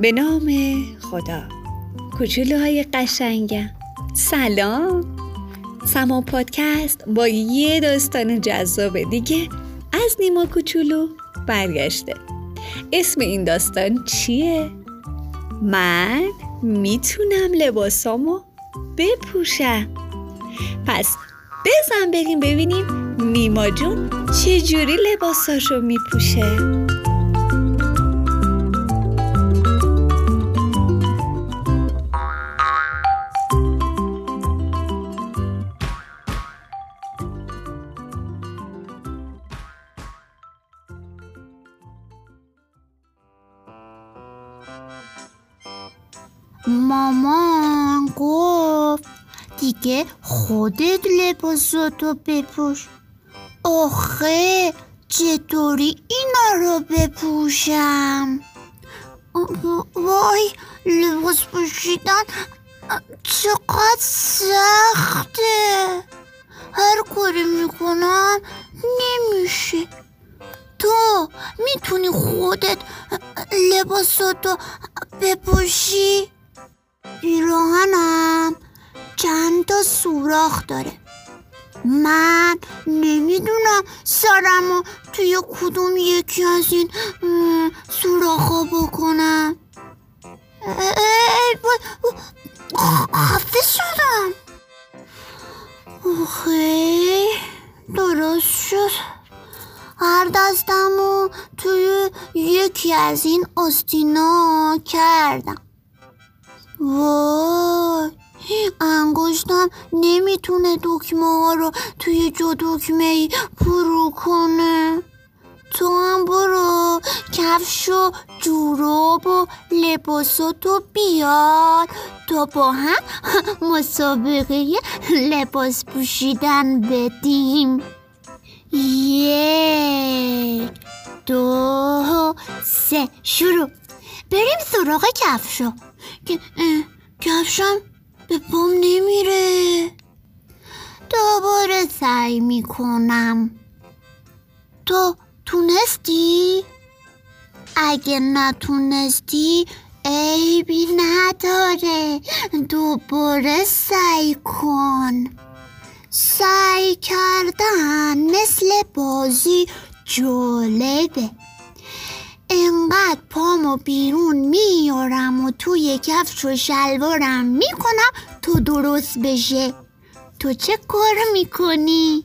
به نام خدا. کوچولوهای قشنگم. سلام. سما پادکست با یه داستان جذاب دیگه. از نیما کوچولو برگشته. اسم این داستان چیه؟ من می‌تونم لباسامو بپوشم. پس بزن بریم ببینیم نیما جون چجوری لباساشو میپوشه؟ مامان گفت دیگه خودت لباساتو بپوش. آخه چطوری اینا رو بپوشم؟ وای لباس پوشیدن چقدر سخته. هر کاری می‌کنم نمیشه. تو می‌تونی خودت لباساتو بپوشی؟ پیراهنم چند تا سوراخ داره. من نمی‌دونم سرمو توی کدوم یکی از این سوراخا بکنم. ای خفه شدم. اوخی درست شد. هر دستمو توی یکی از این آستینا کردم. وای انگشتم نمی‌تونه دکمه ها رو توی جو دکمه ای پرو کنه. تو هم برو کفش و جوراب و لباساتو بیار تا با هم مسابقه لباس پوشیدن بدیم. یک دو سه شروع. بریم سراغ کفشو. کفشم به پام نمیره. دوباره سعی می‌کنم. تو تونستی؟ اگه نتونستی عیبی نداره. دوباره سعی کن. سعی کردن مثل بازی جالبه. انقدر پامو بیرون میارم و توی کفش و شلوارم می‌کنم تو درست بشه. تو چه کار می‌کنی؟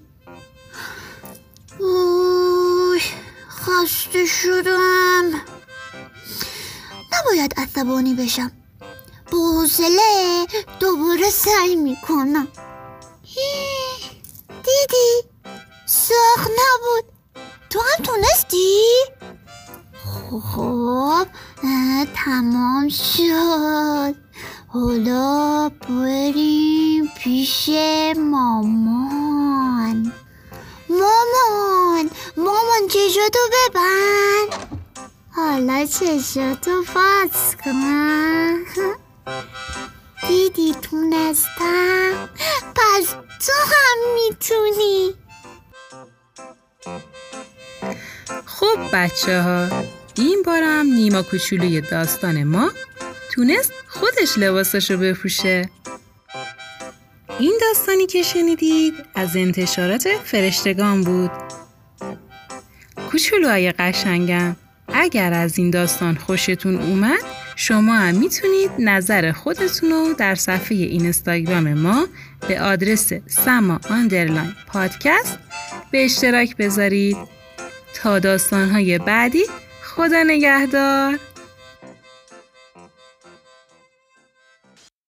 اوه خسته شدم. نباید عصبانی بشم. با حوصله دوباره سعی می‌کنم. دیدی؟ ساخت نبود. تو هم تونستی؟ خب تمام شد. حالا بریم پیش مامان. مامان مامان چشاتو ببند؟ حالا چشاتو باز کن. دیدی تونستم؟ پس تو هم می‌تونی. خب بچه ها این بارم نیما کوچولوی داستان ما تونست خودش لباساشو بپوشه. این داستانی که شنیدید از انتشارات فرشتگان بود. کوچولوهای قشنگم اگر از این داستان خوشتون اومد شما هم می‌تونید نظر خودتون رو در صفحه اینستاگرام ما به آدرس سما آندرلاین پادکست به اشتراک بذارید. تا داستانهای بعدی خدا نگهدار.